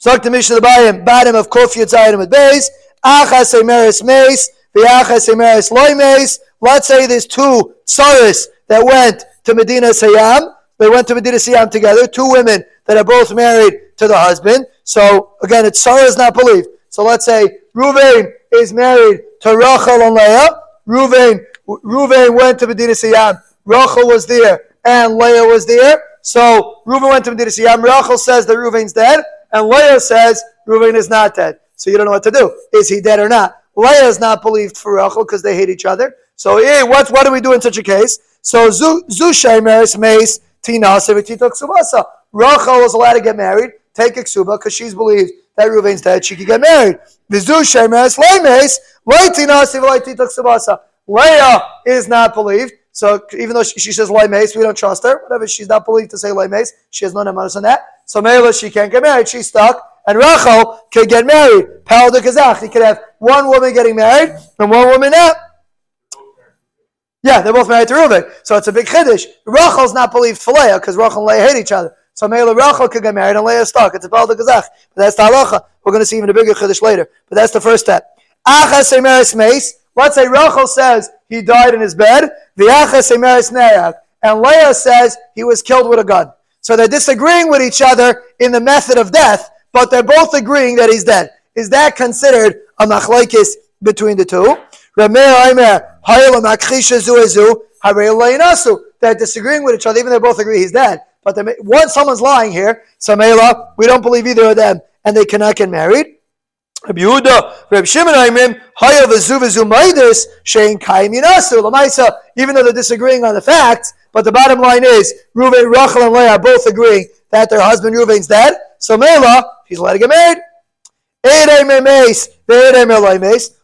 Zok the Mishnah Bayim, bottom of Kuf Yitzayim with base. Achas Emeris Mace, the Achas Emeris Loy Mace. Let's say there's two tsaris that went to Medina Sayyam. They went to Medina Sayyam together, two women that are both married to the husband. So again, it's Sarah not believed. So let's say Ruvain is married to Rachel and Leah. Ruvain, Ruvain went to Medina Sayyam. Rachel was there and Leah was there. So Reuven went to Medina Sayyam. Rachel says that Reuven's dead, and Leah says Reuven is not dead. So you don't know what to do. Is he dead or not? Leah is not believed for Rachel because they hate each other. So hey, what, what do we do in such a case? So Zushay Meris Mace Tina Ksubasa. Rachel was allowed to get married, take ksuba, because she's believed that Reuven's dead, she could get married. Zushay Meris Leimes, Ksubasa. Leah is not believed. So even though she, she says Leimes, we don't trust her. Whatever, she's not believed to say Leimes. She has no namanas on that. So Mela, she can't get married. She's stuck. And Rachel could get married. Pal de Kazakh. He could have one woman getting married and one woman not. Yeah, they're both married to Reuven. So it's a big chiddush. Rachel's not believed for Leah because Rachel and Leah hate each other. So Mela Rachel could get married and Leah is stuck. It's a Pal de Kazakh. But that's the halacha. We're going to see even a bigger chiddush later. But that's the first step. Achas Emeris Mace. Let's say Rachel says he died in his bed. The Achas Emeris Neach. And Leah says he was killed with a gun. So they're disagreeing with each other in the method of death, but they're both agreeing that he's dead. Is that considered a machlaikis between the two? They're disagreeing with each other, even though they both agree he's dead. But once someone's lying here, Samela, we don't believe either of them, and they cannot get married. Even though they're disagreeing on the facts, but the bottom line is, Reuven, Rachel, and Leah both agreeing that their husband Reuven's dead. So Mela, he's allowed to get married.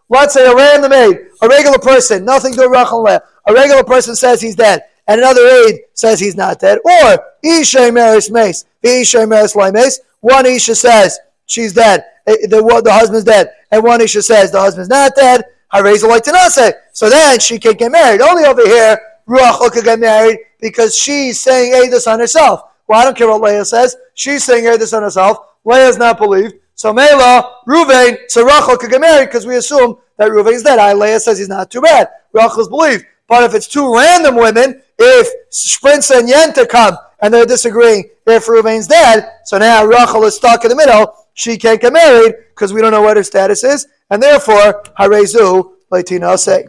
Let's say a random maid, a regular person, nothing to Rachel and Leah. A regular person says he's dead, and another aide says he's not dead. Or Isha Maris Mace, Isha Maris Mace. One Isha says she's dead eh, the, the husband's dead, and one Isha says the husband's not dead, Hareza like Tanase. So then she can get married. Only over here, Ruach could get married because she's saying Edus on herself. Well, I don't care what Leah says. She's saying Edus on herself. Leah's not believed. So Mela, Ruvain, so Rachel could get married because we assume that Ruvain's dead. I, Leah says he's not too bad. Rachel's believed. But if it's two random women, if Sprinza and Yenta come and they're disagreeing if Ruvain's dead, so now Rachel is stuck in the middle she can't get married because we don't know what her status is, and therefore, harezu leitina say.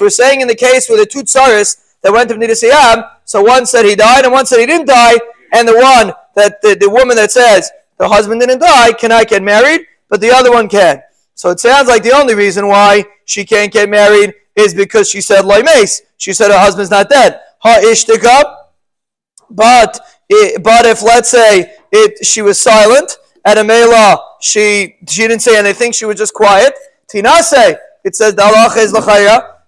We're saying in the case with the two tsaris that went to Nidasiyam, so one said he died and one said he didn't die, and the one that the, the woman that says the husband didn't die cannot get married, but the other one can. So it sounds like the only reason why she can't get married is because she said loimes. She said her husband's not dead. Ha ishtika. But it, but if let's say it she was silent at a mela, she she didn't say anything, she was just quiet. Tinase, it says the is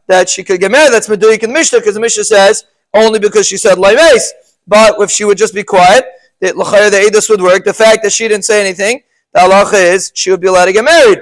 that she could get married. That's meduik in Mishnah because the Mishnah says only because she said laimes. But if she would just be quiet, the lachaya the edus would work. The fact that she didn't say anything, the halacha is she would be allowed to get married.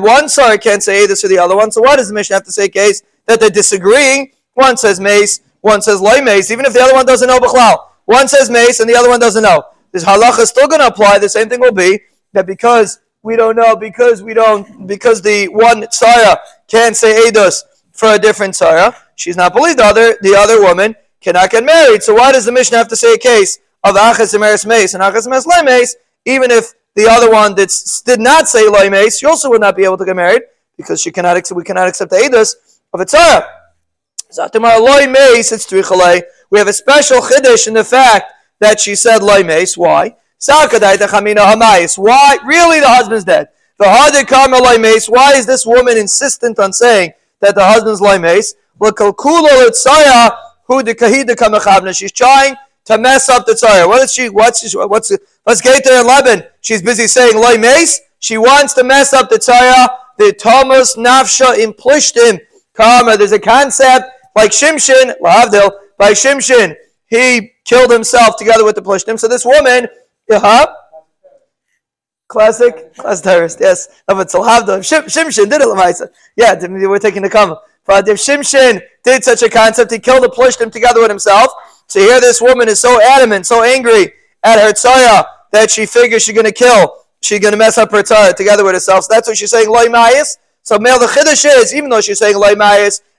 One sorry can't say edus to the other one. So why does the Mishnah have to say case that they're disagreeing? One says mace, one says loy mace, even if the other one doesn't know b'chlal. One says mace and the other one doesn't know. This halacha is still going to apply. The same thing will be that because we don't know, because we don't, because the one tzara can't say edus for a different tzara, she's not believed. The other, the other woman cannot get married. So why does the Mishnah have to say a case of achas emeris mace and achas emeris loy mace, even if the other one that did not say loy mace, she also would not be able to get married because she cannot, accept, we cannot accept the edus of a tzara. We have a special chiddush in the fact that she said mace. Why? Why? Really, the husband's dead. The harder karma. Why is this woman insistent on saying that the husband's mace? She's trying to mess up the tzara. What is she? What's she, what's let's get to eleven. She's busy saying mace. She wants to mess up the tzara. The Thomas nafsha implishtim karma. There's a concept like Shimshin, Lahavdil, by Shimshin, he killed himself together with the Plishtim. So this woman, uh huh? Classic, class terrorist, yes. Lahavdil, Shimshin did it. Yeah, we're taking the cover. But if Shimshin did such a concept, he killed the Plishtim together with himself. So here this woman is so adamant, so angry at her tzara that she figures she's going to kill, she's going to mess up her tzara together with herself. So that's what she's saying, loy. So male the chiddush is, even though she's saying loy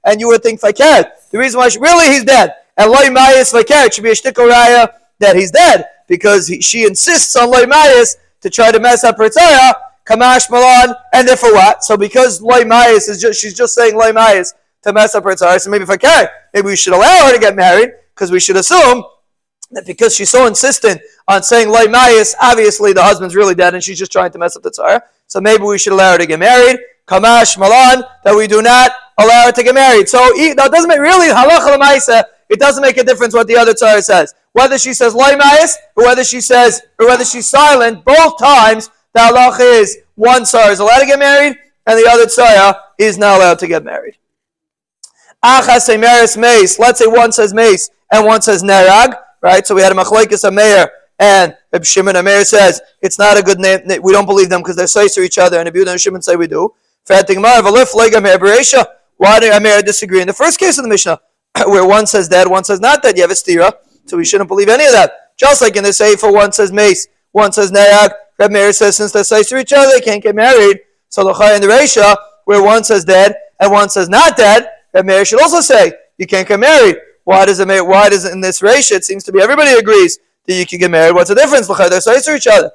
and you would think fakir, the reason why she, really he's dead. And loy mayis fakir should be a shtikoraya that he's dead because he, she insists on loy mayis to try to mess up her tzara, kamash malan, and therefore what? So because loy mayis is just, she's just saying loy mayis to mess up her tzara, so maybe fakir, maybe we should allow her to get married because we should assume that because she's so insistent on saying loy mayis, obviously the husband's really dead and she's just trying to mess up the tzara. So maybe we should allow her to get married. Kamash malan, that we do not allow her to get married. So that doesn't make really halacha lemaisa. It doesn't make a difference what the other tzara says. Whether she says loy mayis or whether she says or whether she's silent, both times the halacha is one tzara is allowed to get married and the other tzara is not allowed to get married. Achas meris mace. Let's say one says mace and one says nerag. Right. So we had a machlekes a mayor and Reb Shimon Amir says it's not a good name. We don't believe them because they're sister to each other. And Abu and Shimon say we do. Why do Amir disagree? In the first case of the Mishnah, where one says dead, one says not dead, you have a stira, so we shouldn't believe any of that. Just like in the Sefer, one says mace, one says nayag. Reb Meir says since they're to each other, they can't get married. So the in the Reisha, where one says dead and one says not dead, Reb Meir should also say you can't get married. Why does it? Why does in this Reisha? It seems to be everybody agrees that you can get married. What's the difference? They're sister to each other.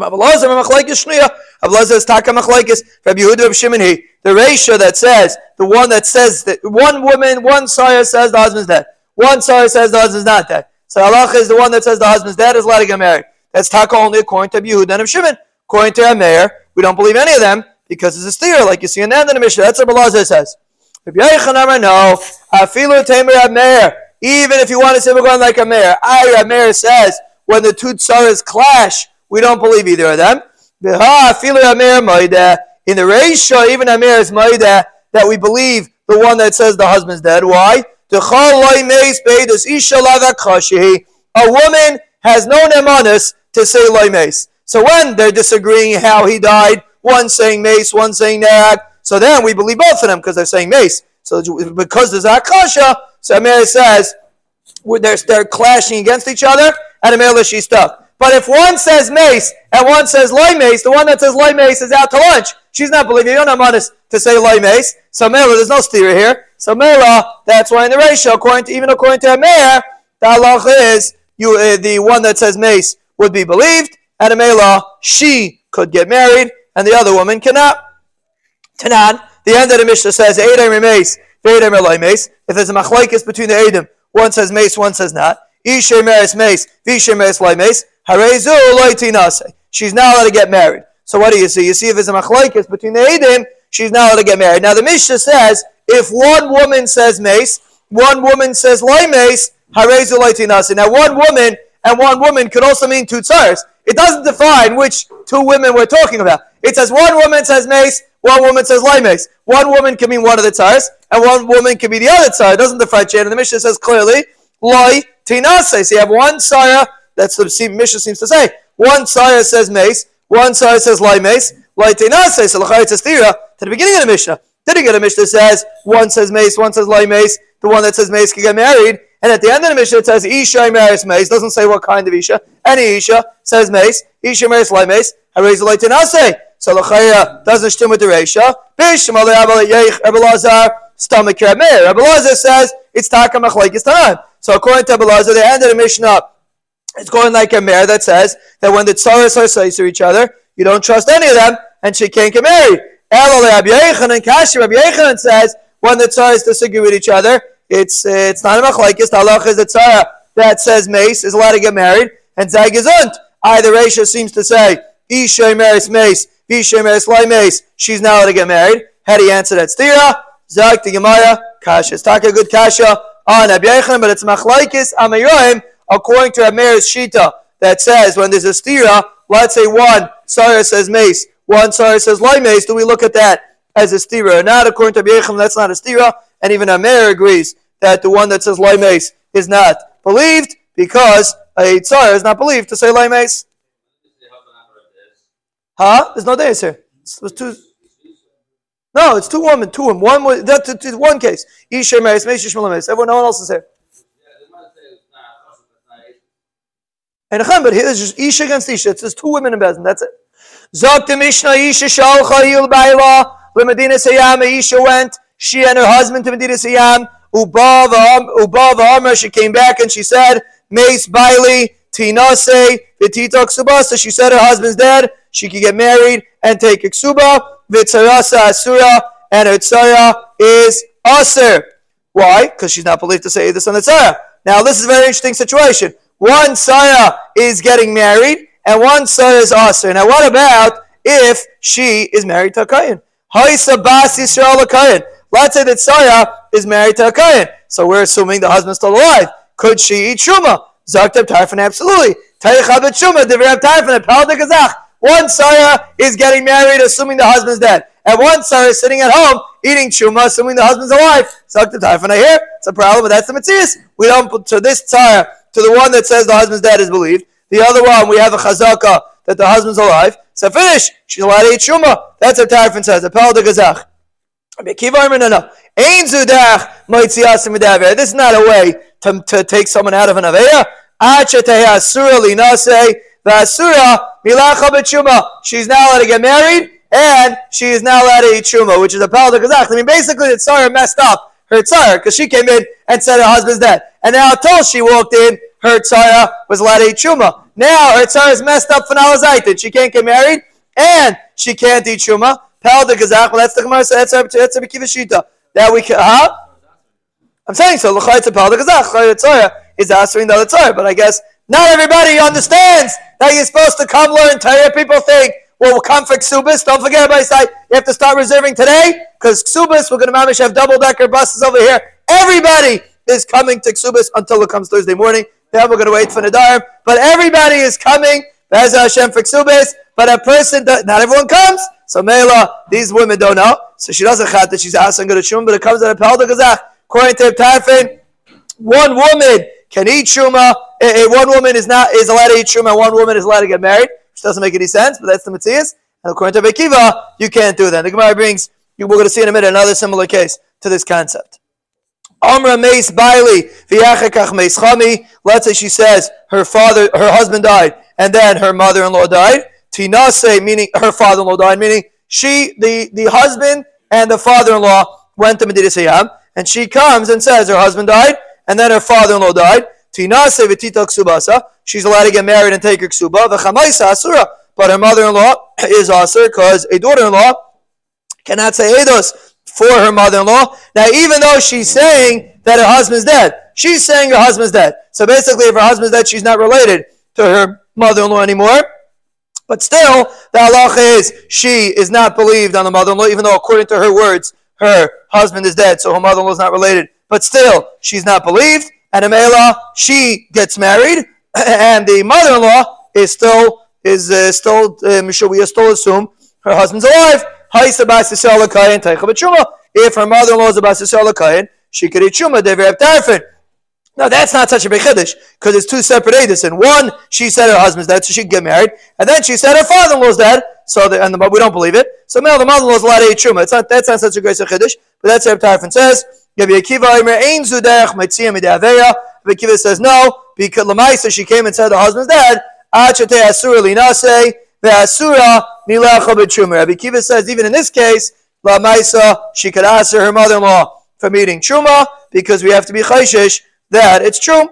Abelazar says taka machlaikis. Rabbi Yehuda Shimon he the Reisha that says the one that says that one woman one sire says the husband's dead. One sire says the husband's not dead. So Allah is the one that says the husband's dead is allowed to get married. That's taka only according to Yehuda and Rabbi Shimon. According to Ameir, we don't believe any of them because it's a steer, like you see in the end of the Mishnah. That's what Abelazar says. Rabbi Yechon no, afilu tamer Ameir. Even if you want to say we're going like Ameir, I Ameir says when the two tsaras clash, we don't believe either of them. In the Reisha, even Amir is Maida, that we believe the one that says the husband's dead. Why? A woman has no nemanis to say loimes. So when they're disagreeing how he died, one saying mace, one saying nag, so then we believe both of them because they're saying mace. So because there's akasha, so Amir says they're, they're clashing against each other, and Amir she's stuck. But if one says mace and one says loy mace, the one that says loy mace is out to lunch. She's not believing. You don't have money to say loy mace. So Mela, there's no steer here. So Mela, that's why in the ratio, according to even according to Amer, the halach is you uh, the one that says mace would be believed, and Mela she could get married, and the other woman cannot. Tanan, the end of the Mishnah says Edom mace, loy mace. If there's a machlekes between the Edom, one says mace, one says not. Ishe meres mace, vishe meres loy mace. She's not allowed to get married. So what do you see? You see if there's a machlaikis between the Edim, she's not allowed to get married. Now the Mishnah says, if one woman says mace, one woman says loy mace, harezu. Now one woman and one woman could also mean two tzars. It doesn't define which two women we're talking about. It says one woman says mace, one woman says loy mace. One woman can mean one of the tzars, and one woman can be the other tzar. It doesn't differentiate. And the Mishnah says clearly, loy tinase. So you have one tzara that's the Mishnah seems to say. One sire says mace, one sire says loy mace, l'chayit says tira, to the beginning of the Mishnah. Then again, the Mishnah says, one says mace, one says loy mace, the one that says mace can get married, and at the end of the Mishnah it says, Isha marries mace, doesn't say what kind of Isha, any Isha says mace, Isha marries loy mace, harez loy tenase. So l'chayit uh, doesn't stem with the Reisha. Bisham alei yeich, Abelazar, stomach Meir. Abelazar says, it's taka machlekes time. So according to Abelazar, the end of the Mishnah it's going like a mare that says that when the tsaras are says to each other, you don't trust any of them, and she can't get married. El Rabbi Yechanan Kashi Rabbi Yechanan says when the tsaras disagree with each other, it's uh, it's not a machlekes. The is the tzara that says mace is allowed to get married, and zaygezunt. Either Rasha seems to say Isha marries mace, Isha marries loy mace. She's now allowed to get married. How do you answer that? Stira Zak the Gemara Kasha. It's a good kasha on Rabbi Yechanan, but it's machlekes Amayoim according to Amir's Shita that says when there's a stira, let's say one Sarah says mace, one Sarah says mace, do we look at that as a stira not? According to Abiyachim, that's not a stira, and even Amir agrees that the one that says mace is not believed because a tzara is not believed to say mace. Huh? There's no days here. It's, two. No, it's two women, two women. One that's one case. Everyone, no one else is here. And but here is just Isha against Isha. It's just two women in Bezin. That's it. Zok the Mishnah Isha Shalcha Hil Baila. Medina Sayam Isha went. She and her husband to Medina Sayam. Uba Amr. She came back and she said, Mace Bailey Tinase Vititok Subasa. She said her husband's dead. She could get married and take Iksuba. Vitzarasa Asura. And her tzara is Aser. Why? Because she's not believed to say this on the tzara. Now, this is a very interesting situation. One tzara is getting married, and one tzara is Aser. Now, what about if she is married to a Kayan? Haisa Bas Yisrael Kayan. Let's say that tzara is married to a Kayan. So we're assuming the husband's still alive. Could she eat Shuma? Zaktab Tarfan, absolutely. Tayyachabet Shuma, Divrab Tarfan, Pal de Kazach. One tzara is getting married, assuming the husband's dead. And one tzara is sitting at home eating chuma, assuming the husband's alive. Suck the tarfana here. It's a problem, but that's the mitzvah. We don't put to this tzara, to the one that says the husband's dead is believed. The other one, we have a chazaka that the husband's alive. So finish. She's allowed to eat chuma. That's what Tarfin says. Apel de gazach. This is not a way to, to take someone out of an aveya. She's now allowed to get married, and she is now allowed to eat truma, which is a pal kazach. I mean, basically, the tzara messed up her tzara because she came in and said her husband's dead, and now until she walked in, her tzara was allowed to eat truma. Now her tzara is messed up for nalazaitin. She can't get married, and she can't eat kazach. Well, that's the gemara. That's a that's a shita. That we can. Huh? I'm saying so. L'chay it's a pal kazach. tzara is answering the other tzara, but I guess not everybody understands that you're supposed to come learn Torah. People think, well, we'll come for Ksubis. Don't forget, everybody say, you have to start reserving today because Ksubis, we're going to have double decker buses over here. Everybody is coming to Ksubis until it comes Thursday morning. Then we're going to wait for Nadarim. But everybody is coming, Bez Hashem, for Ksubis. But a person, not everyone comes. So Mela, these women don't know. So she doesn't chat that she's asking good shum, but it comes at a Pelda Gazach. According to Tarfin, one woman can eat shuma. Eh, eh, one woman is not is allowed to eat shuma. One woman is allowed to get married, doesn't make any sense, but that's the mitzvah. And according to Bekiva, you can't do that. The Gemara brings. We're going to see in a minute another similar case to this concept. Amra Mace Bailey Viachakach Mace Chami. Let's say she says her father, her husband died, and then her mother-in-law died. Tinase, meaning her father-in-law died, meaning she, the, the husband and the father-in-law went to Medina Sayyam, and she comes and says her husband died, and then her father-in-law died. Tinase v'tita ksubasa. She's allowed to get married and take her ksuba. V'chamaisa asura. But her mother-in-law is asur because a daughter-in-law cannot say edos for her mother-in-law. Now, even though she's saying that her husband's dead, she's saying her husband's dead. So basically, if her husband's dead, she's not related to her mother-in-law anymore. But still, the halacha is she is not believed on the mother-in-law, even though according to her words, her husband is dead, so her mother-in-law is not related. But still, she's not believed and Amela, she gets married, and the mother-in-law is still is uh, still um, we still assume her husband's alive. If her mother-in-law is about to sell a basisel she could eat chuma. Now that's not such a big because it's two separate edis. And one, she said her husband's dead, so she could get married, and then she said her father-in-law's dead. So the, and the, we don't believe it. So now the mother-in-law is allowed to eat truma. It's not that's not such a great chiddush, but that's what Tarfin says. Rabbi Akiva says no, because Lamaisa she came and said the husband's dead. Achate Asura Linase, Ve'asura Milacha B'Truma. Rabbi Akiva says even in this case, Lamaisa, she could answer her mother-in-law from eating truma because we have to be chayshish that it's true.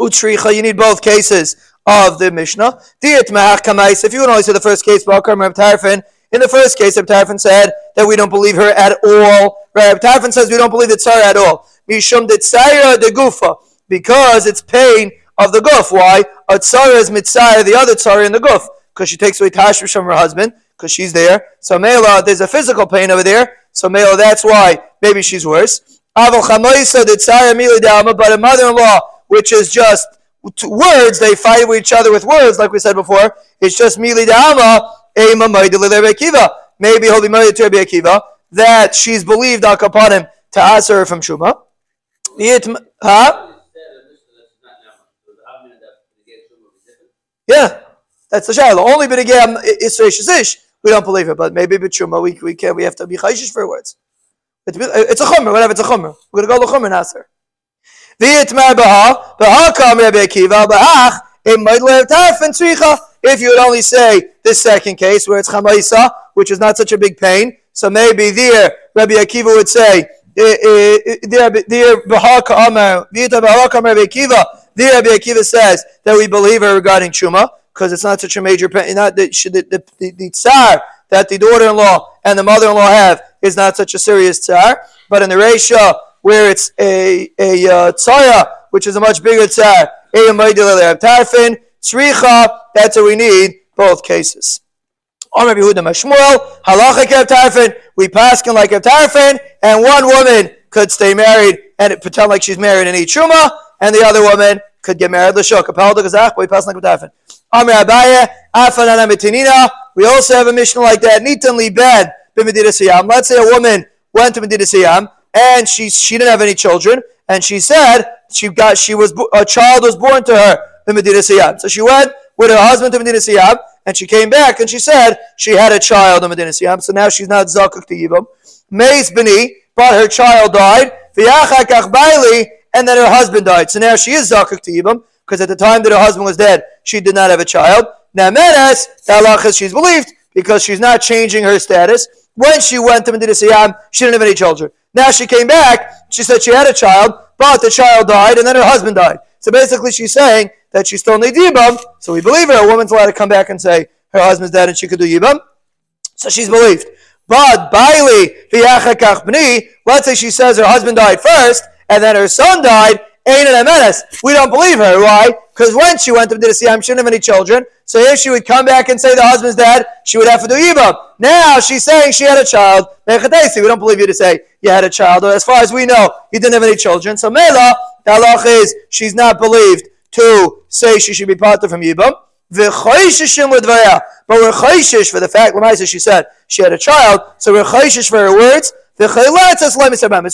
Utricha, you need both cases of the Mishnah. If you would only say the first case, Balkar Tarfin, in the first case, Reb Tarfin said that we don't believe her at all. Reb Tarfin says we don't believe the Tzara at all. Mishum de de Gufa, because it's pain of the guf. Why? A Tzara is Mitzara, the other Tzara in the guf, because she takes away Tashrish from her husband, because she's there. So Mela, there's a physical pain over there. So Mela, that's why maybe she's worse. Aval Chamoisa de Tzara Mili but a mother-in-law, which is just words, they fight with each other with words, like we said before. It's just Mili Maybe he'll be married to Rabbi Akiva that she's believed upon to ask her from Shuma. Huh? Yeah, that's the shayla. Only b'negam ish. We don't believe it, but maybe b'tshuma we we can we have to be chayshish for words. It's, a chumr, whatever. It's a chumr. We're gonna go to chumr and answer. V'yitmar b'ha b'ha kam Rabbi Akiva b'ach tarfin tzricha. If you would only say this second case where it's chamaisa, which is not such a big pain, so maybe there Rabbi Akiva would say, eh, eh, eh, Bahaka Rabbi Akiva, there Rabbi Akiva says that we believe her regarding Shuma, because it's not such a major pain, not the, the, the, the tsar that the daughter-in-law and the mother-in-law have is not such a serious tsar, but in the Resha, where it's a, a uh, which is a much bigger tsar, that's what we need, both cases. We pass like a tarfin, and one woman could stay married and pretend like she's married and eat truma, and the other woman could get married de we pass like a mitinina, we also have a mission like that. Nitan li bed b'medina Let's say a woman went to Medina Siyam, and she she didn't have any children, and she said she got she was a child was born to her in Medina Siyam. So she went with her husband to Medina Siyam, and she came back and she said she had a child in Medina Siyam. So now she's not zakuk to Yibam. Meis bini, but her child died. And then her husband died. So now she is zakuk to Yibam because at the time that her husband was dead, she did not have a child. Now Menes, the she's believed because she's not changing her status. When she went to Medina Siyam, she didn't have any children. Now she came back, she said she had a child, but the child died and then her husband died. So basically she's saying that she still needs Yibam, so we believe her. A woman's allowed to come back and say her husband's dead and she could do Yibam. So she's believed. But Bailey, let's say she says her husband died first and then her son died, ain't an menace. We don't believe her. Why? Because when she went to the Siyam, she didn't have any children. So if she would come back and say the husband's dead, she would have to do Yibam. Now she's saying she had a child. We don't believe you to say you had a child. As far as we know, you didn't have any children. So Mela, the is she's not believed to say she should be parted from Yibam. But we're chayshish for the fact, Lamaisa, she said she had a child, so we're chayshish for her words. So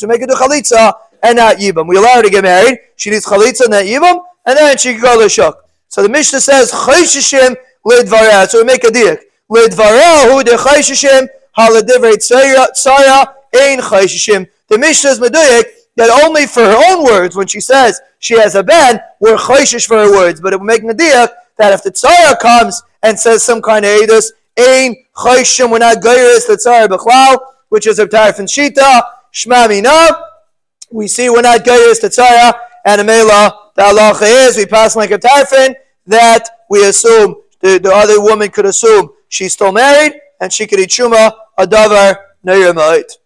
make it do chalitza and not yibam. We allow her to get married. She needs chalitza and not yibam, and then she can go to shuk. So the Mishnah says chayshishim lidvarah. So we make a diak. Lidvarah hu de chayshishim haladivrei tsaya ein chayshishim. The Mishnah is meduyik that only for her own words, when she says she has a ben, we're chayshish for her words. But it will make a that if the Tzara comes and says some kind of edus, ein chayshim, we're not gairis the Tzara b'chlal, which is a tarif and shita, shma mina, we see we're not the tzara and Amela, the halacha is, we pass like a tarfin, that we assume, the, the other woman could assume she's still married, and she could eat Shuma, a davar, Neyramite.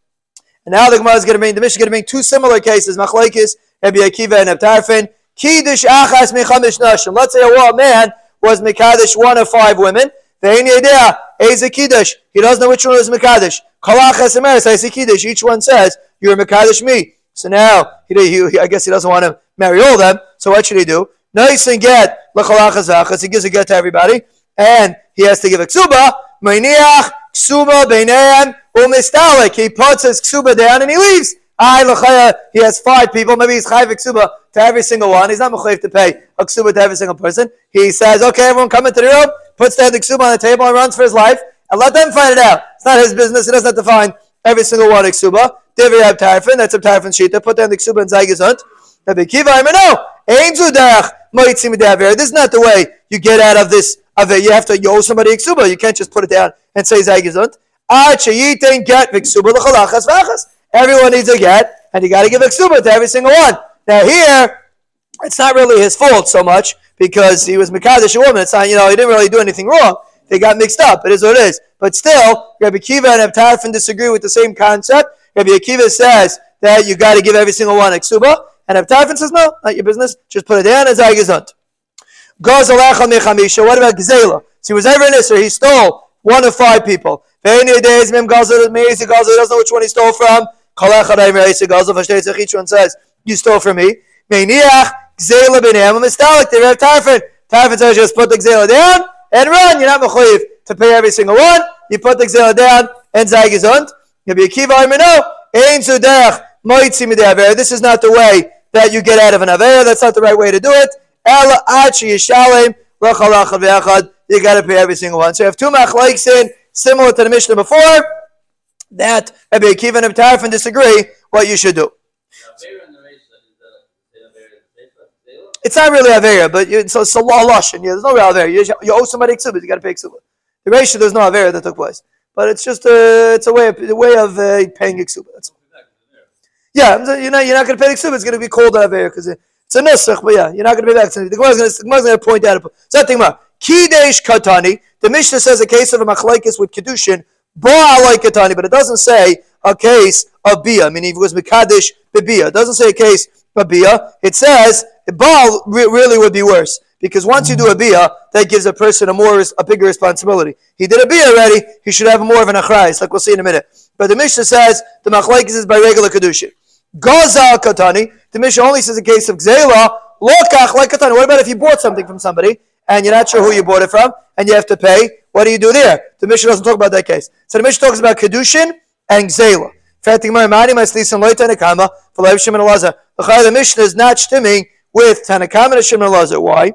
And now the Gemara is going to bring, the Mishnah is going to bring two similar cases, Machlaikis, Rabbi Akiva, and Abtarfin. Kiddush achas mechamish nashim. Let's say a man was Mekadesh, one of five women. Ve'en yedea, eze Kiddush. He doesn't know which one was Mekadesh. Kalachas emeres, eze Kiddush. Each one says, you're Mekadesh me. So now, he, he, I guess he doesn't want to marry all of them. So what should he do? Nice and get l'chalachas He gives a get to everybody, and he has to give a ksuba. Meiniach ksuba beineim umistalik. He puts his ksuba down and he leaves. I. He has five people. Maybe he's chayv ksuba to every single one. He's not mechayiv to pay a ksuba to every single person. He says, "Okay, everyone, come into the room." Puts down the ksuba on the table and runs for his life, and let them find it out. It's not his business. He doesn't have to find every single one ksuba. Divrei Abtarfin, that's Abtarfin Shita, put down the Ksuba and Zaygazant. Rabbi Kiva, I. This is not the way you get out of this, of. You have to, you owe somebody a You can't just put it down and say Shayitain Get. Everyone needs a get, and you got to give a to every single one. Now here, it's not really his fault so much because he was Mekadesh a woman. It's not, you know, he didn't really do anything wrong. They got mixed up. It is what it is. But still, Rabbi Kiva and Abtarfin disagree with the same concept. Rabbi Akiva says that you got to give every single one a and if Tarfin says no, not your business, just put it down as Aigazant. Goes alecha mechamisha. What about Gzela? So he was ever in Isra, he stole one of five people. Ve'eni days mem gazel meisi gazel. He doesn't know which one he stole from. Kalecha daim reisi gazel. Vashtei each one says you stole from me. Meiniach Gzela b'neim mistalik. They have Tarfin. Tarfin says just put the Gzela down and run. You're not mechayiv to pay every single one. You put the Gzela down and Zaygazant. Rabbi Akiva Imeno, Ein Zudech, Moitzi Midaver. This is not the way that you get out of an Aver. That's not the right way to do it. You got to pay every single one. So you have two machlaiks in, similar to the Mishnah before, that Rabbi Akiva and Tarfin disagree what you should do. it's not really Avera, but you, so it's a law Lashon. Yeah, there's no real Avera. You, you owe somebody Ksubas, you got to pay Ksuba. The ratio, there's no Avera that took place. But it's just a, it's a way of, a way of uh, paying Ksuba. Yeah, you're not, you're not going to pay the Ksuba, it's going to be called Avera because it's a Nusach, but yeah, you're not going to be back. The Gemara's going to point out. About Kidesh Katani, the Mishnah says a case of a machlaikis with Kedushin, Ba Katani, but it doesn't say a case of Bia, I mean, if it was Mekadesh Bibia. It doesn't say a case of Bia. It says Baal re- really would be worse. Because once you do a bia, that gives a person a more a bigger responsibility. He did a bia already, he should have more of an achrayis, like we'll see in a minute. But the Mishnah says the machlaikis is by regular kedushin. Gaza katani, the Mishnah only says a case of gzela, lokach like katani. What about if you bought something from somebody and you're not sure who you bought it from and you have to pay? What do you do there? The Mishnah doesn't talk about that case. So the Mishnah talks about kedushin and gzela. The Mishnah is not stimming with Tanakam and Shimon Elazar. Why?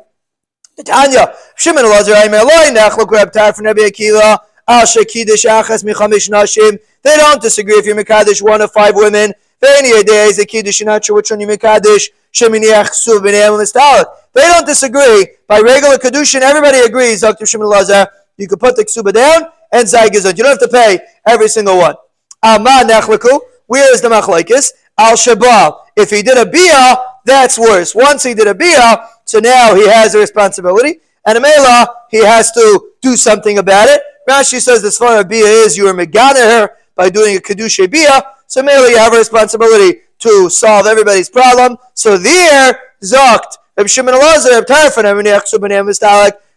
Tanya, Shimon I'm Eloi, Nachlok Reb Tar from Rabbi Akiva, Al Shekidish Achas Michamish Nashim. They don't disagree if you're Mekadesh one of five women. They don't disagree. By regular Kedushin, everybody agrees, Dr. Shimon Elazar, you can put the Ksuba down and Zaygazot. You don't have to pay every single one. Where is the Machlaikis? Al Shabal. If he did a Bia, that's worse. Once he did a bia, so now he has a responsibility, and a mela, he has to do something about it. Rashi says the far bia is you are meganer by doing a kedusha bia, so mela you have a responsibility to solve everybody's problem. So there, zokt. Reb Shimon Elazar, Reb Tarfon,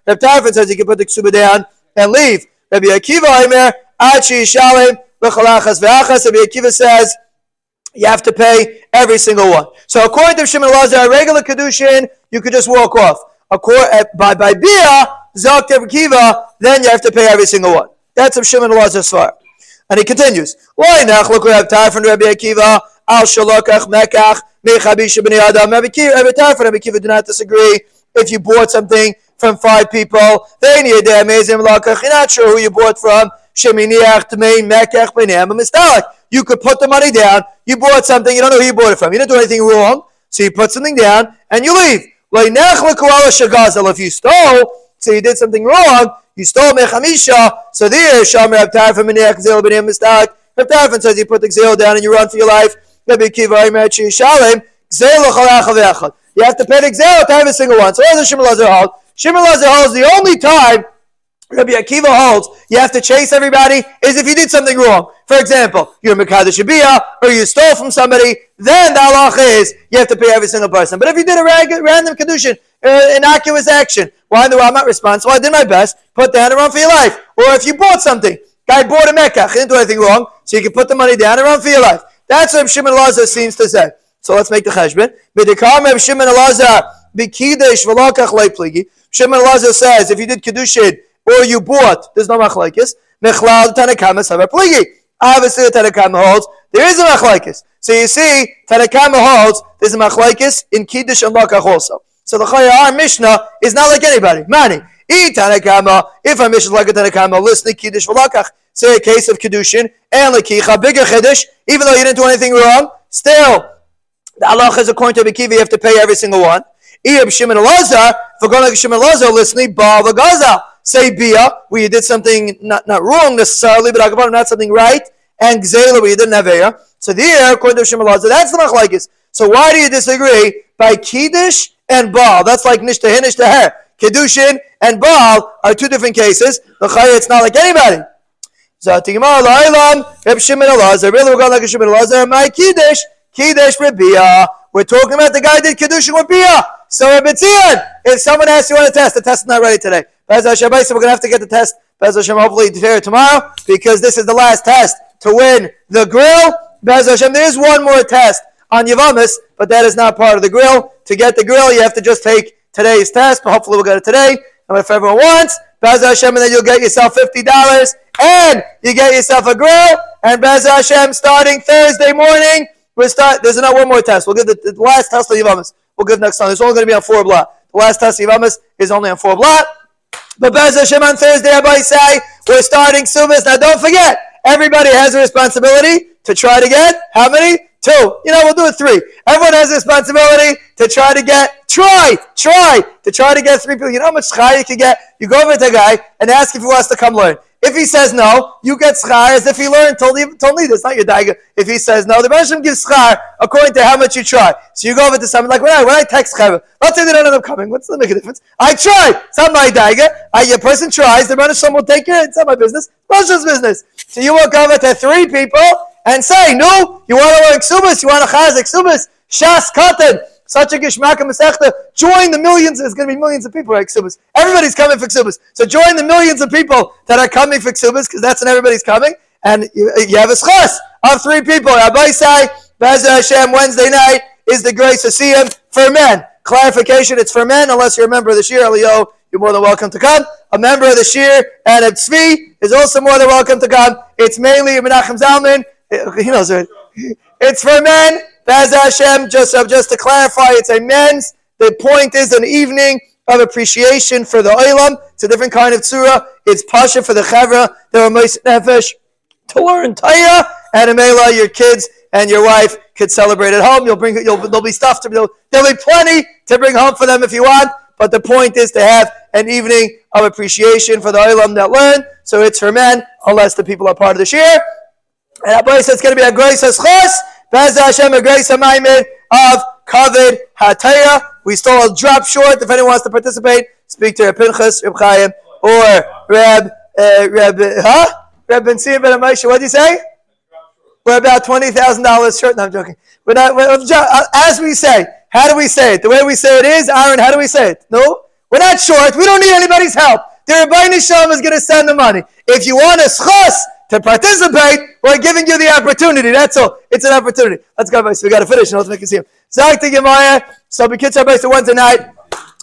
Reb Tarfon says you can put the ksuba down and leave. Rabbi Akiva Aimer, Achi Shalim, L'chalachas Ve'achas. Rabbi Akiva says you have to pay every single one. So according to Shimon a regular kedushin, you could just walk off. According, uh, by by bia, zok kiva, then you have to pay every single one. That's of Shimon Lazar's far. And he continues. Why Akiva al adam. Akiva, do not disagree. If you bought something from five people, they need to amazing. You're not sure who you bought from. You could put the money down. You bought something. You don't know who you bought it from. You didn't do anything wrong. So you put something down and you leave. If you stole, so you did something wrong, you stole mechamisha, so there, Shamar Abtarfim and Zil B'nei Mistak. Abtarfim says you put the Zil down and you run for your life. Maybe Kiva Imachi Shalem, You have to pay the Zil to have a single one. So what does Shimon Lazar hold? Shimon Lazar holds the only time Rabbi Akiva holds you have to chase everybody is if you did something wrong. For example, you're Mekadosh Shabia or you stole from somebody, then the halacha is you have to pay every single person. But if you did a random Kedushin, uh, innocuous action, why in the world I'm not responsible? I did my best, put down and run for your life. Or if you bought something, guy bought a Mecca, he didn't do anything wrong, so you can put the money down and run for your life. That's what Shimon Elazar seems to say. So let's make the cheshbon. Shimon Elazar says if you did Kedushin or you bought, there's no machlaikis. Mechlal Tanakama Savar Pligi. Obviously, the Tanakama holds there is a machlaikis. So you see, Tanakama holds there's a machlaikis in Kiddush and Lakach also. So the Chaya, our Mishnah is not like anybody. Mani. E Tanakama, if our Mishnah is like a Tanakama, listen Kiddush V'lakach. Say a case of Kiddushin and Lakicha, bigger Kiddush, even though you didn't do anything wrong, still, the Allah is according to Bikivi, you have to pay every single one. Iyab Shimon Elazar, if we're going like Shimon Elazar, listening, Baal Gaza say bia, where you did something not, not wrong necessarily, but not something right, and gzela, where you didn't have air. So there, according to Shimon that's the machlaikis. So why do you disagree? By kiddush and baal, that's like nishtah nishtah Kiddushin and baal are two different cases. The chaya, it's not like anybody. Zatigma la'olam, Reb Shimon Elazar, really we're going like a Shimon Elazar, my kiddush, kiddush bia. We're talking about the guy did kiddushin with bia. So Reb if someone asks you on a test, the test is not ready today. Bez Hashem, we're going to have to get the test. Bez Hashem, hopefully tomorrow, because this is the last test to win the grill. Bez Hashem, there is one more test on Yavamis, but that is not part of the grill. To get the grill, you have to just take today's test, but hopefully we'll get it today. And if everyone wants, Bez Hashem, and then you'll get yourself $50 and you get yourself a grill. And Bez Hashem, starting Thursday morning, we'll start. There's another one more test. We'll give the, the last test of Yavamis. We'll give next time. It's only going to be on four block. The last test of Yavamis is only on four block. But Bez Hashem on Thursday, everybody say, we're starting Sumas. Now don't forget, everybody has a responsibility to try to get how many? Two. You know, we'll do it three. Everyone has a responsibility to try to get, try, try to try to get three people. You know how much schar you can get? You go over to a guy and ask if he wants to come learn. If he says no, you get schar as if he learned totally, totally. That's not your daiga. If he says no, the Hashem gives schar according to how much you try. So you go over to someone like when I when I text Chayva, let's say they don't end up coming. What's the make a difference? I try. It's not my daiga. I, your person tries. The Hashem will take care. It's not my business. Hashem's business. So you walk over to three people and say, no, you want to learn ksubas, you want to chazik ksubas, shas katan such a. Join the millions. There's going to be millions of people at Ksubas. Everybody's coming for Ksubas. So join the millions of people that are coming for Ksubas because that's when everybody's coming. And you, you have a schos of three people. Rabbi Sai, Bez Hashem, Wednesday night is the grace see him for men. Clarification, it's for men unless you're a member of the Shir Elio. You're more than welcome to come. A member of the Shir and a Tzvi is also more than welcome to come. It's mainly Menachem Zalman. He knows it. It's for men Baz Hashem, just, just to clarify, it's a men's. The point is an evening of appreciation for the Olam. It's a different kind of tzura. It's pasha for the chevra. There are most nefesh to learn Taya and Amela, your kids and your wife could celebrate at home. You'll bring you'll there'll be stuff to there'll, there'll be plenty to bring home for them if you want. But the point is to have an evening of appreciation for the Olam that learn. So it's for men, unless the people are part of the shir. And that place it's going to be a grace as. Bez Hashem, a grace of Kavod Hataya. We still drop short. If anyone wants to participate, speak to Reb Pinchas, Reb Chaim, or Reb, uh, Reb, huh? Reb Ben Sia Ben. What did you say? We're about $20,000 short. No, I'm joking. We're not, we're, uh, as we say, how do we say it? The way we say it is, Aaron, how do we say it? No? We're not short. We don't need anybody's help. The Rabbi Nisham is going to send the money. If you want a schos, to participate, we're giving you the opportunity. That's all. It's an opportunity. Let's go, guys. We got to finish and let's make a see him. Zach to Gemaya. So, be kids are based Wednesday night.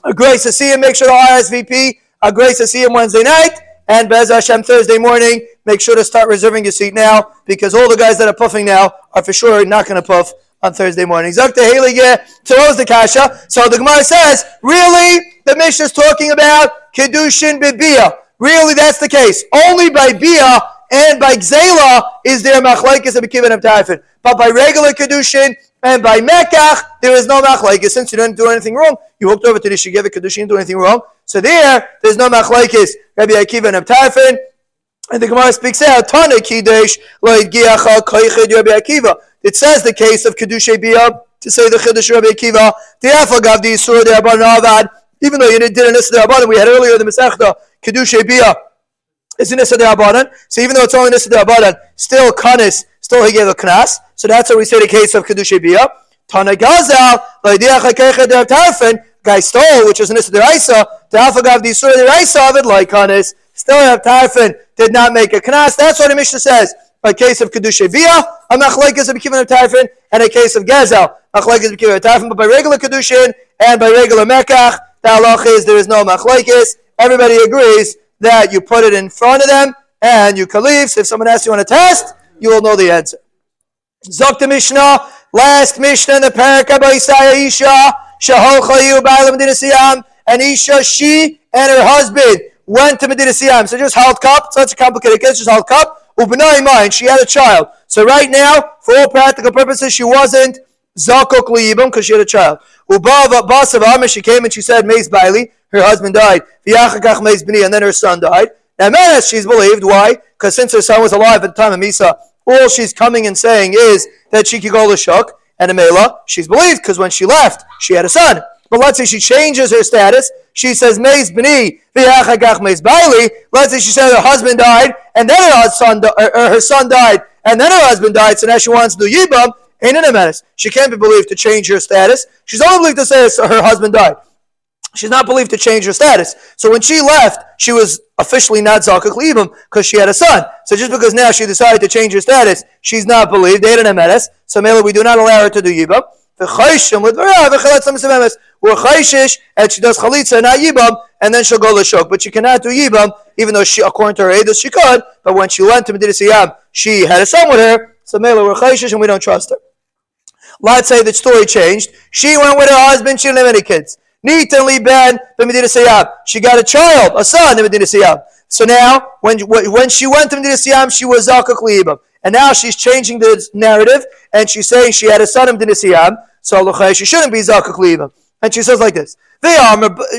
A grace to see him. Make sure to RSVP. A grace to see him Wednesday night. And Bez Hashem Thursday morning. Make sure to start reserving your seat now because all the guys that are puffing now are for sure not going to puff on Thursday morning. Zak to Heilige. So what the kasha? So the Gemara says, really, the Mishnah is talking about Kedushin Bibia. Really, that's the case. Only by Bia and by Gzela is there machlaikis and Bekivan of Taifin. But by regular Kedushin and by Mekach, there is no machlaikis. Since you didn't do anything wrong, you hooked over to the Shigev Kedushin, didn't do anything wrong. So there, there's no machlaikis. Rabbi Akiva and Taifin. And the Gemara speaks out, Tana Kiddush, Loid Giacha, Koichid Rabbi Akiva. It says the case of Kedushay Biyah, to say the Chiddush Rabbi Akiva, the Afagav, the Yisur, the Abban Avad, even though you didn't listen to the Abban, we had earlier the Masechta, Kedushay Biyah, is Nissa de Abadan. So even though it's only Nissa de Abadan, still Kanis, still he gave a Knas. So that's what we say the case of Kedusha Bia. Tana Gazal, Tarfin, Guy stole, which is Nissa de Raisa, the Alphagav the Surah de Raisa of it, like Kanis. Still have Tarfin, did not make a Knas. That's what the Mishnah says. A case of Kedusha Bia, a Machlaikis of Bekivan of Tarfin, and a case of Gazel, Machlaikis of Bekivan of Tarfin. But by regular Kedushin and by regular Mekach, the halach is there is no Machlaikis. Everybody agrees that you put it in front of them and you. So if someone asks you on a test, you will know the answer. Zok Mishnah, last Mishnah in the parak by Isaiah Isha, Shaholchayu Ba'alam Siyam, and Isha, she and her husband went to Medina Siyam. So just held cup, such a complicated case, just held cup. Ubenai mind, she had a child. So right now, for all practical purposes, she wasn't Zakok Liyibim because she had a child. Ubava Basav she came and she said, Mace Bailey, her husband died. And then her son died. Now, she's believed. Why? Because since her son was alive at the time of Misa, all she's coming and saying is that she could go to Shuk and Amela. She's believed because when she left, she had a son. But let's say she changes her status. She says, Meis B'ni, V'yachagach Meis Bailey. Let's say she said her husband died, and then her son, er, er, her son died, and then her husband died, so now she wants to do Yibam. Ain't in a menace. She can't be believed to change her status. She's only believed to say her husband died. She's not believed to change her status. So when she left, she was officially not Zakak Libam because she had a son. So just because now she decided to change her status, she's not believed. They didn't have So Mela, we do not allow her to do Yibam. We're chayshish, and she does chalitza, not yibam, and then she'll go to l'shok. But she cannot do yibam, even though she, according to her edus, she could. But when she went to Medina Siyam, she had a son with her. So Mela, we're chayshish, and we don't trust her. Let's say the story changed. She went with her husband. She didn't have any kids. Nitan ben b'Medina Siyam. She got a child, a son in Medina Siyam. So now, when, when she went to Medina Siyam, she was Liibam. and now she's changing the narrative, and she's saying she had a son in Dinasiyam, so she shouldn't be Zakuk. And she says like this.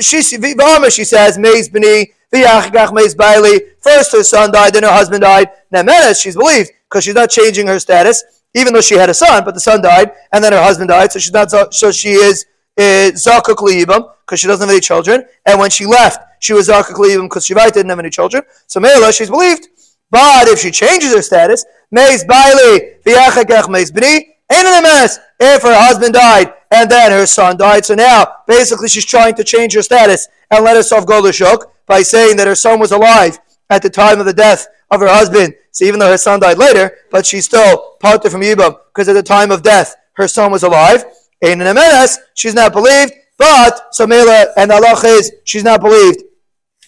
She, she says, Maze Bini, Maze Bailey. First her son died, then her husband died. Now she's believed, because she's not changing her status, even though she had a son, but the son died, and then her husband died, so she's not so she is Eh, Zakuk Liyibam, because she doesn't have any children. And when she left, she was Zakuk Liyibam because she didn't have any children. So Mela, she's believed. But if she changes her status, Maze Bailey, Viachakach Maze Bini, ain't in a mess if her husband died and then her son died. So now, basically, she's trying to change her status and let herself go to shock by saying that her son was alive at the time of the death of her husband. So even though her son died later, but she's still parted from Yibam because at the time of death, her son was alive. In a menace, she's not believed, but so Mela and Allah is she's not believed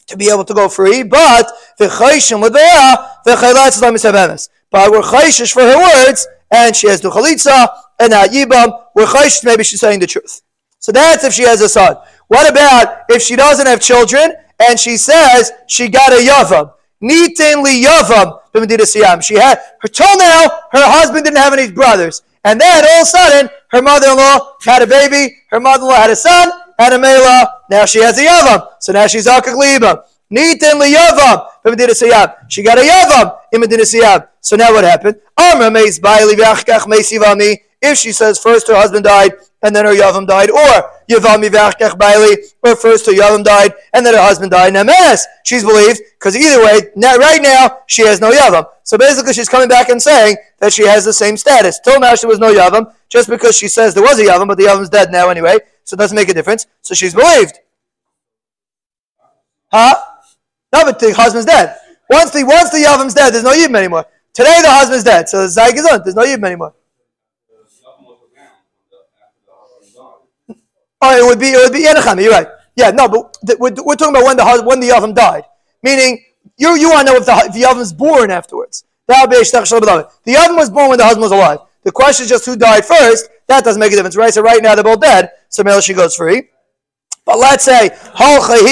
to be able to go free, but But we're chayshish for her words, and she has the chalitza and not yibam. We're chayshish, maybe she's saying the truth. So that's if she has a son. What about if she doesn't have children and she says she got a yavam? Nitin li yavam She had her till now, her husband didn't have any brothers. And then all of a sudden, her mother-in-law had a baby, her mother-in-law had a son, Had a mela. Now she has a yavam. So now she's akak liba. Nitin li yavam. She got a yavam in. So now what happened? Meis If she says first her husband died and then her yavam died, or Yavami v'achkach baili, or first her yavam died and then her husband died. Nemes, she's believed because either way, now, right now she has no yavam. So basically, she's coming back and saying that she has the same status. Till now, she was no yavam, just because she says there was a yavam, but the yavam's dead now anyway, so it doesn't make a difference. So she's believed. Huh? No, but the husband's dead. Once the once the yavam's dead, there's no yibam anymore. Today the husband's dead, so the zayg is on. There's no yibam anymore. Oh, it would be it would be Yenacham. You're right. Yeah, no, but we're, we're talking about when the husband when the yavam died, meaning you you want to know if the, if the Yavam is born afterwards. That would be The Yavam was born when the husband was alive. The question is just who died first. That doesn't make a difference, right? So right now they're both dead. So Mela she goes free. But let's say there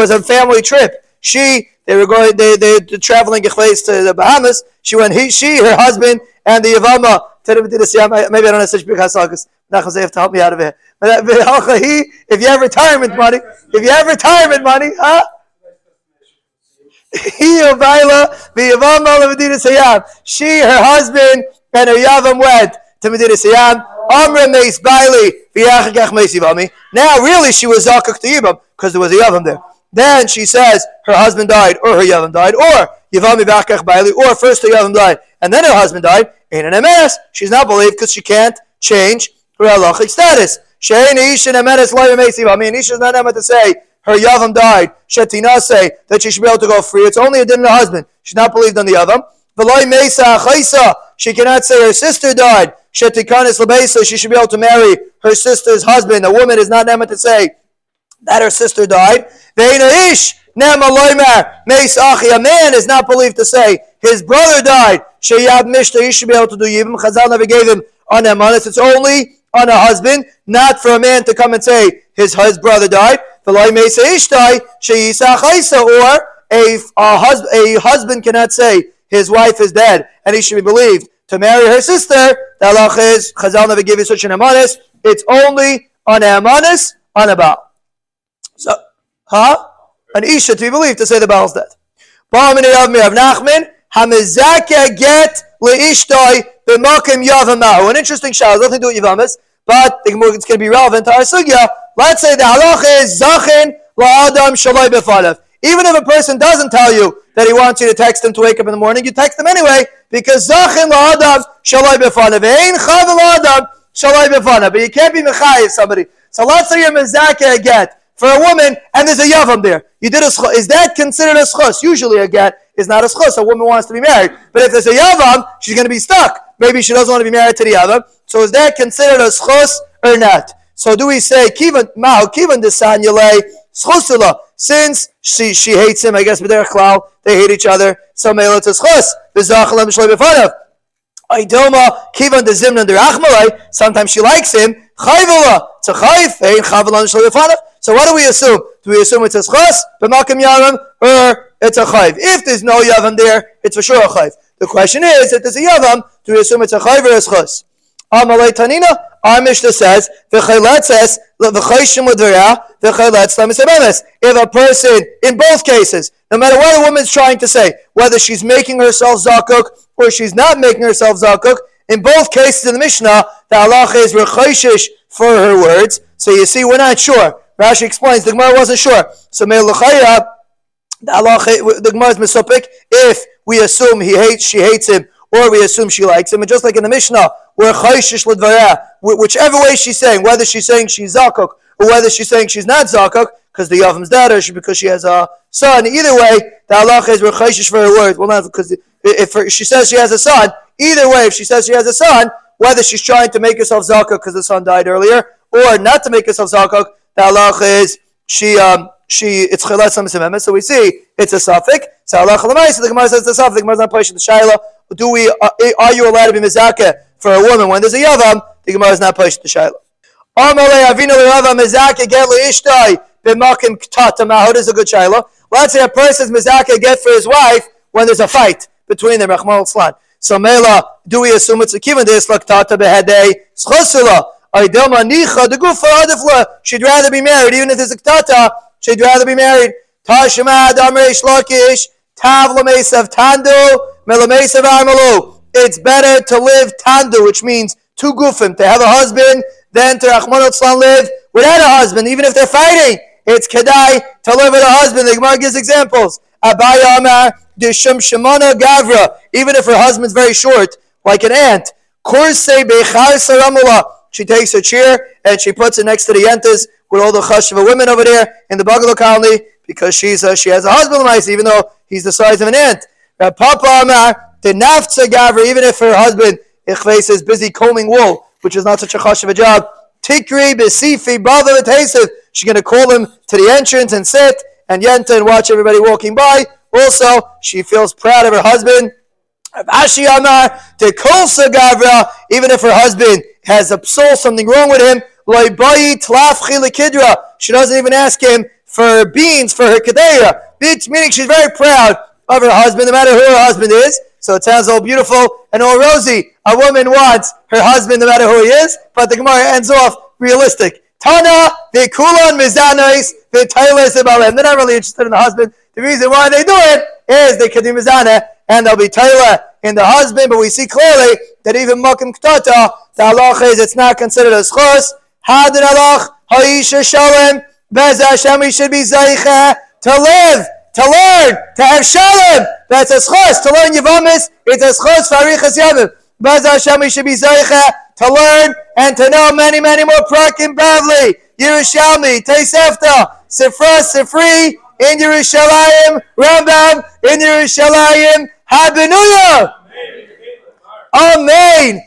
was a family trip. She they were going they they traveling to the Bahamas. She went he she her husband and the Yavama the Maybe I don't have such big hasakas. Nachas have to help me out of it. Uh, if you have retirement money, if you have retirement money, huh? She, her husband, and her Yavam went to Medina Siyam. Amra Meis Bailey, Now, really, she was Zakuk to Yibam because there was a Yavam there. Then she says her husband died, or her Yavam died, or Yavami Bakach Bailey, or first her Yavam died, and then her husband died. In an MS, she's not believed because she can't change her halachic status. Shein Ish and Emenes Loyam I mean, Ish is not able to say her Yavam died, Shetina say that she should be able to go free. It's only a din the husband. She's not believed on the Yavam. V'loy Mesa Chaysa, she cannot say her sister died. Shetikanis Labesa, she should be able to marry her sister's husband. A woman is not able to say that her sister died. A man is not believed to say his brother died. He should be able to do Yibam. Chazal never gave him on unless it's only on a husband, not for a man to come and say his, his brother died. Or a, a, a husband cannot say his wife is dead and he should be believed to marry her sister. The halach is, Chazal never give you such an amanis. It's only on amanis, on a baal. So, huh? An isha to be believed to say the baal's dead. An interesting shah. Nothing to do with yavamas. But it's going to be relevant to our sugya. Let's say the halach is zachin la'adam shaloi b'falev. Even if a person doesn't tell you that he wants you to text him to wake up in the morning, you text him anyway because zachin la'adam shaloi b'falev. Ein chav la'adam shaloi b'falev. But you can't be mechayiv somebody. So let's say you're mezakeh get for a woman and there's a yavam there. You did a. Is that considered a schus? Usually a get is not a schus. A woman wants to be married. But if there's a yavam, she's going to be stuck. Maybe she doesn't want to be married to the other. So is that considered a schus or not? So do we say kivan mao kivan desanyale schusila since she she hates him? I guess b'derech klal they hate each other. So mele to schus v'zachalem shloi b'fanav. Idoma kivan de zimnan derachmalei. Sometimes she likes him. Chayvula to chayv ein chavalan shloi b'fanav. So what do we assume? Do we assume it's a schos, b'makim yavam, or it's a chayv? If there's no yavam there, it's for sure a chayv. The question is, if there's a yavam, do we assume it's a chayv or a schos? Amalei Tanina, our Mishnah says, v'chaylet says, v'chayshim l'dvarah, v'chaylet slamisabemes. If a person, in both cases, no matter what a woman's trying to say, whether she's making herself zakuk or she's not making herself zakuk, in both cases in the Mishnah, the halacha is rechayshish for her words. So you see, we're not sure. Rashi explains, the Gemara wasn't sure. So me'lachaya, the halacha, the Gemara is misopik, if we assume he hates, she hates him, or we assume she likes him. And just like in the Mishnah, we're chayshish l'dvareh, whichever way she's saying, whether she's saying she's zakuk or whether she's saying she's not zakuk, because the Yavam's dead, or because she has a son. Either way, the halacha is we're chayshish for her words. Well, not because if she says she has a son, either way, if she says she has a son, whether she's trying to make herself zakuk because the son died earlier, or not to make herself zakuk, the halacha is she um, she it's chilat some So we see it's a suffix. So halacha l'mais. The Gemara says the suffix. The Gemara's not pushing the shaila. Do we uh, are you allowed to be mizakeh for a woman when there's a yavam? The Gemara is not pushing the shaila. Amalei avinu l'rava mizakeh get leishtai b'makim k'tatama. How does a good shaila? Let's say a person's mizakeh get for his wife when there's a fight between them. Rachmal So mela, do we assume it's a kivan this laktata behedei schosula? She'd rather be married, even if it's a ktata, she'd rather be married. Tashima Damresh Lakish, Tav Lamesav Tandu, Melamesav Amalu. It's better to live Tandu, which means two gufim, to have a husband, than to Rahman live without a husband, even if they're fighting. It's kedai to live with a husband. The Gemara gives examples. Abaya Amar, Dishum Shemana Gavra, even if her husband's very short, like an ant. Kurse Bechar Saramula. She takes her chair and she puts it next to the yentas with all the chashva women over there in the Bungalow colony because she's a, she has a husband nice, even though he's the size of an ant. Papa Amar, the naftza gavra, even if her husband Ichves is busy combing wool, which is not such a chashiv job. Tikri besifi brother. She's going to call him to the entrance and sit and yenta and watch everybody walking by. Also, she feels proud of her husband. Ashi Amar, the gavra, even if her husband has a soul, something wrong with him. She doesn't even ask him for beans for her kadeira. Meaning she's very proud of her husband, no matter who her husband is. So it sounds all beautiful and all rosy. A woman wants her husband no matter who he is, but the Gemara ends off realistic. Tana, the mizanais, the They're not really interested in the husband. The reason why they do it is they kadim mizana, and they'll be taila in the husband, but we see clearly that even makim ktata, the halach is it's not considered as chos. Hadin halach, ha'isha shalem, bez Hashem, we should be zaycha to live to learn, to have shalom. That's a schos. To learn Yavamis, it's a schos farichas yavim. Baz Hashem, we should be zeicha to learn and to know many, many more prakim bavli. Yerushalmi, Teisefta, Sifra, Sifri, in Yerushalayim, Rambam, in Yerushalayim, Habenuya. Amen.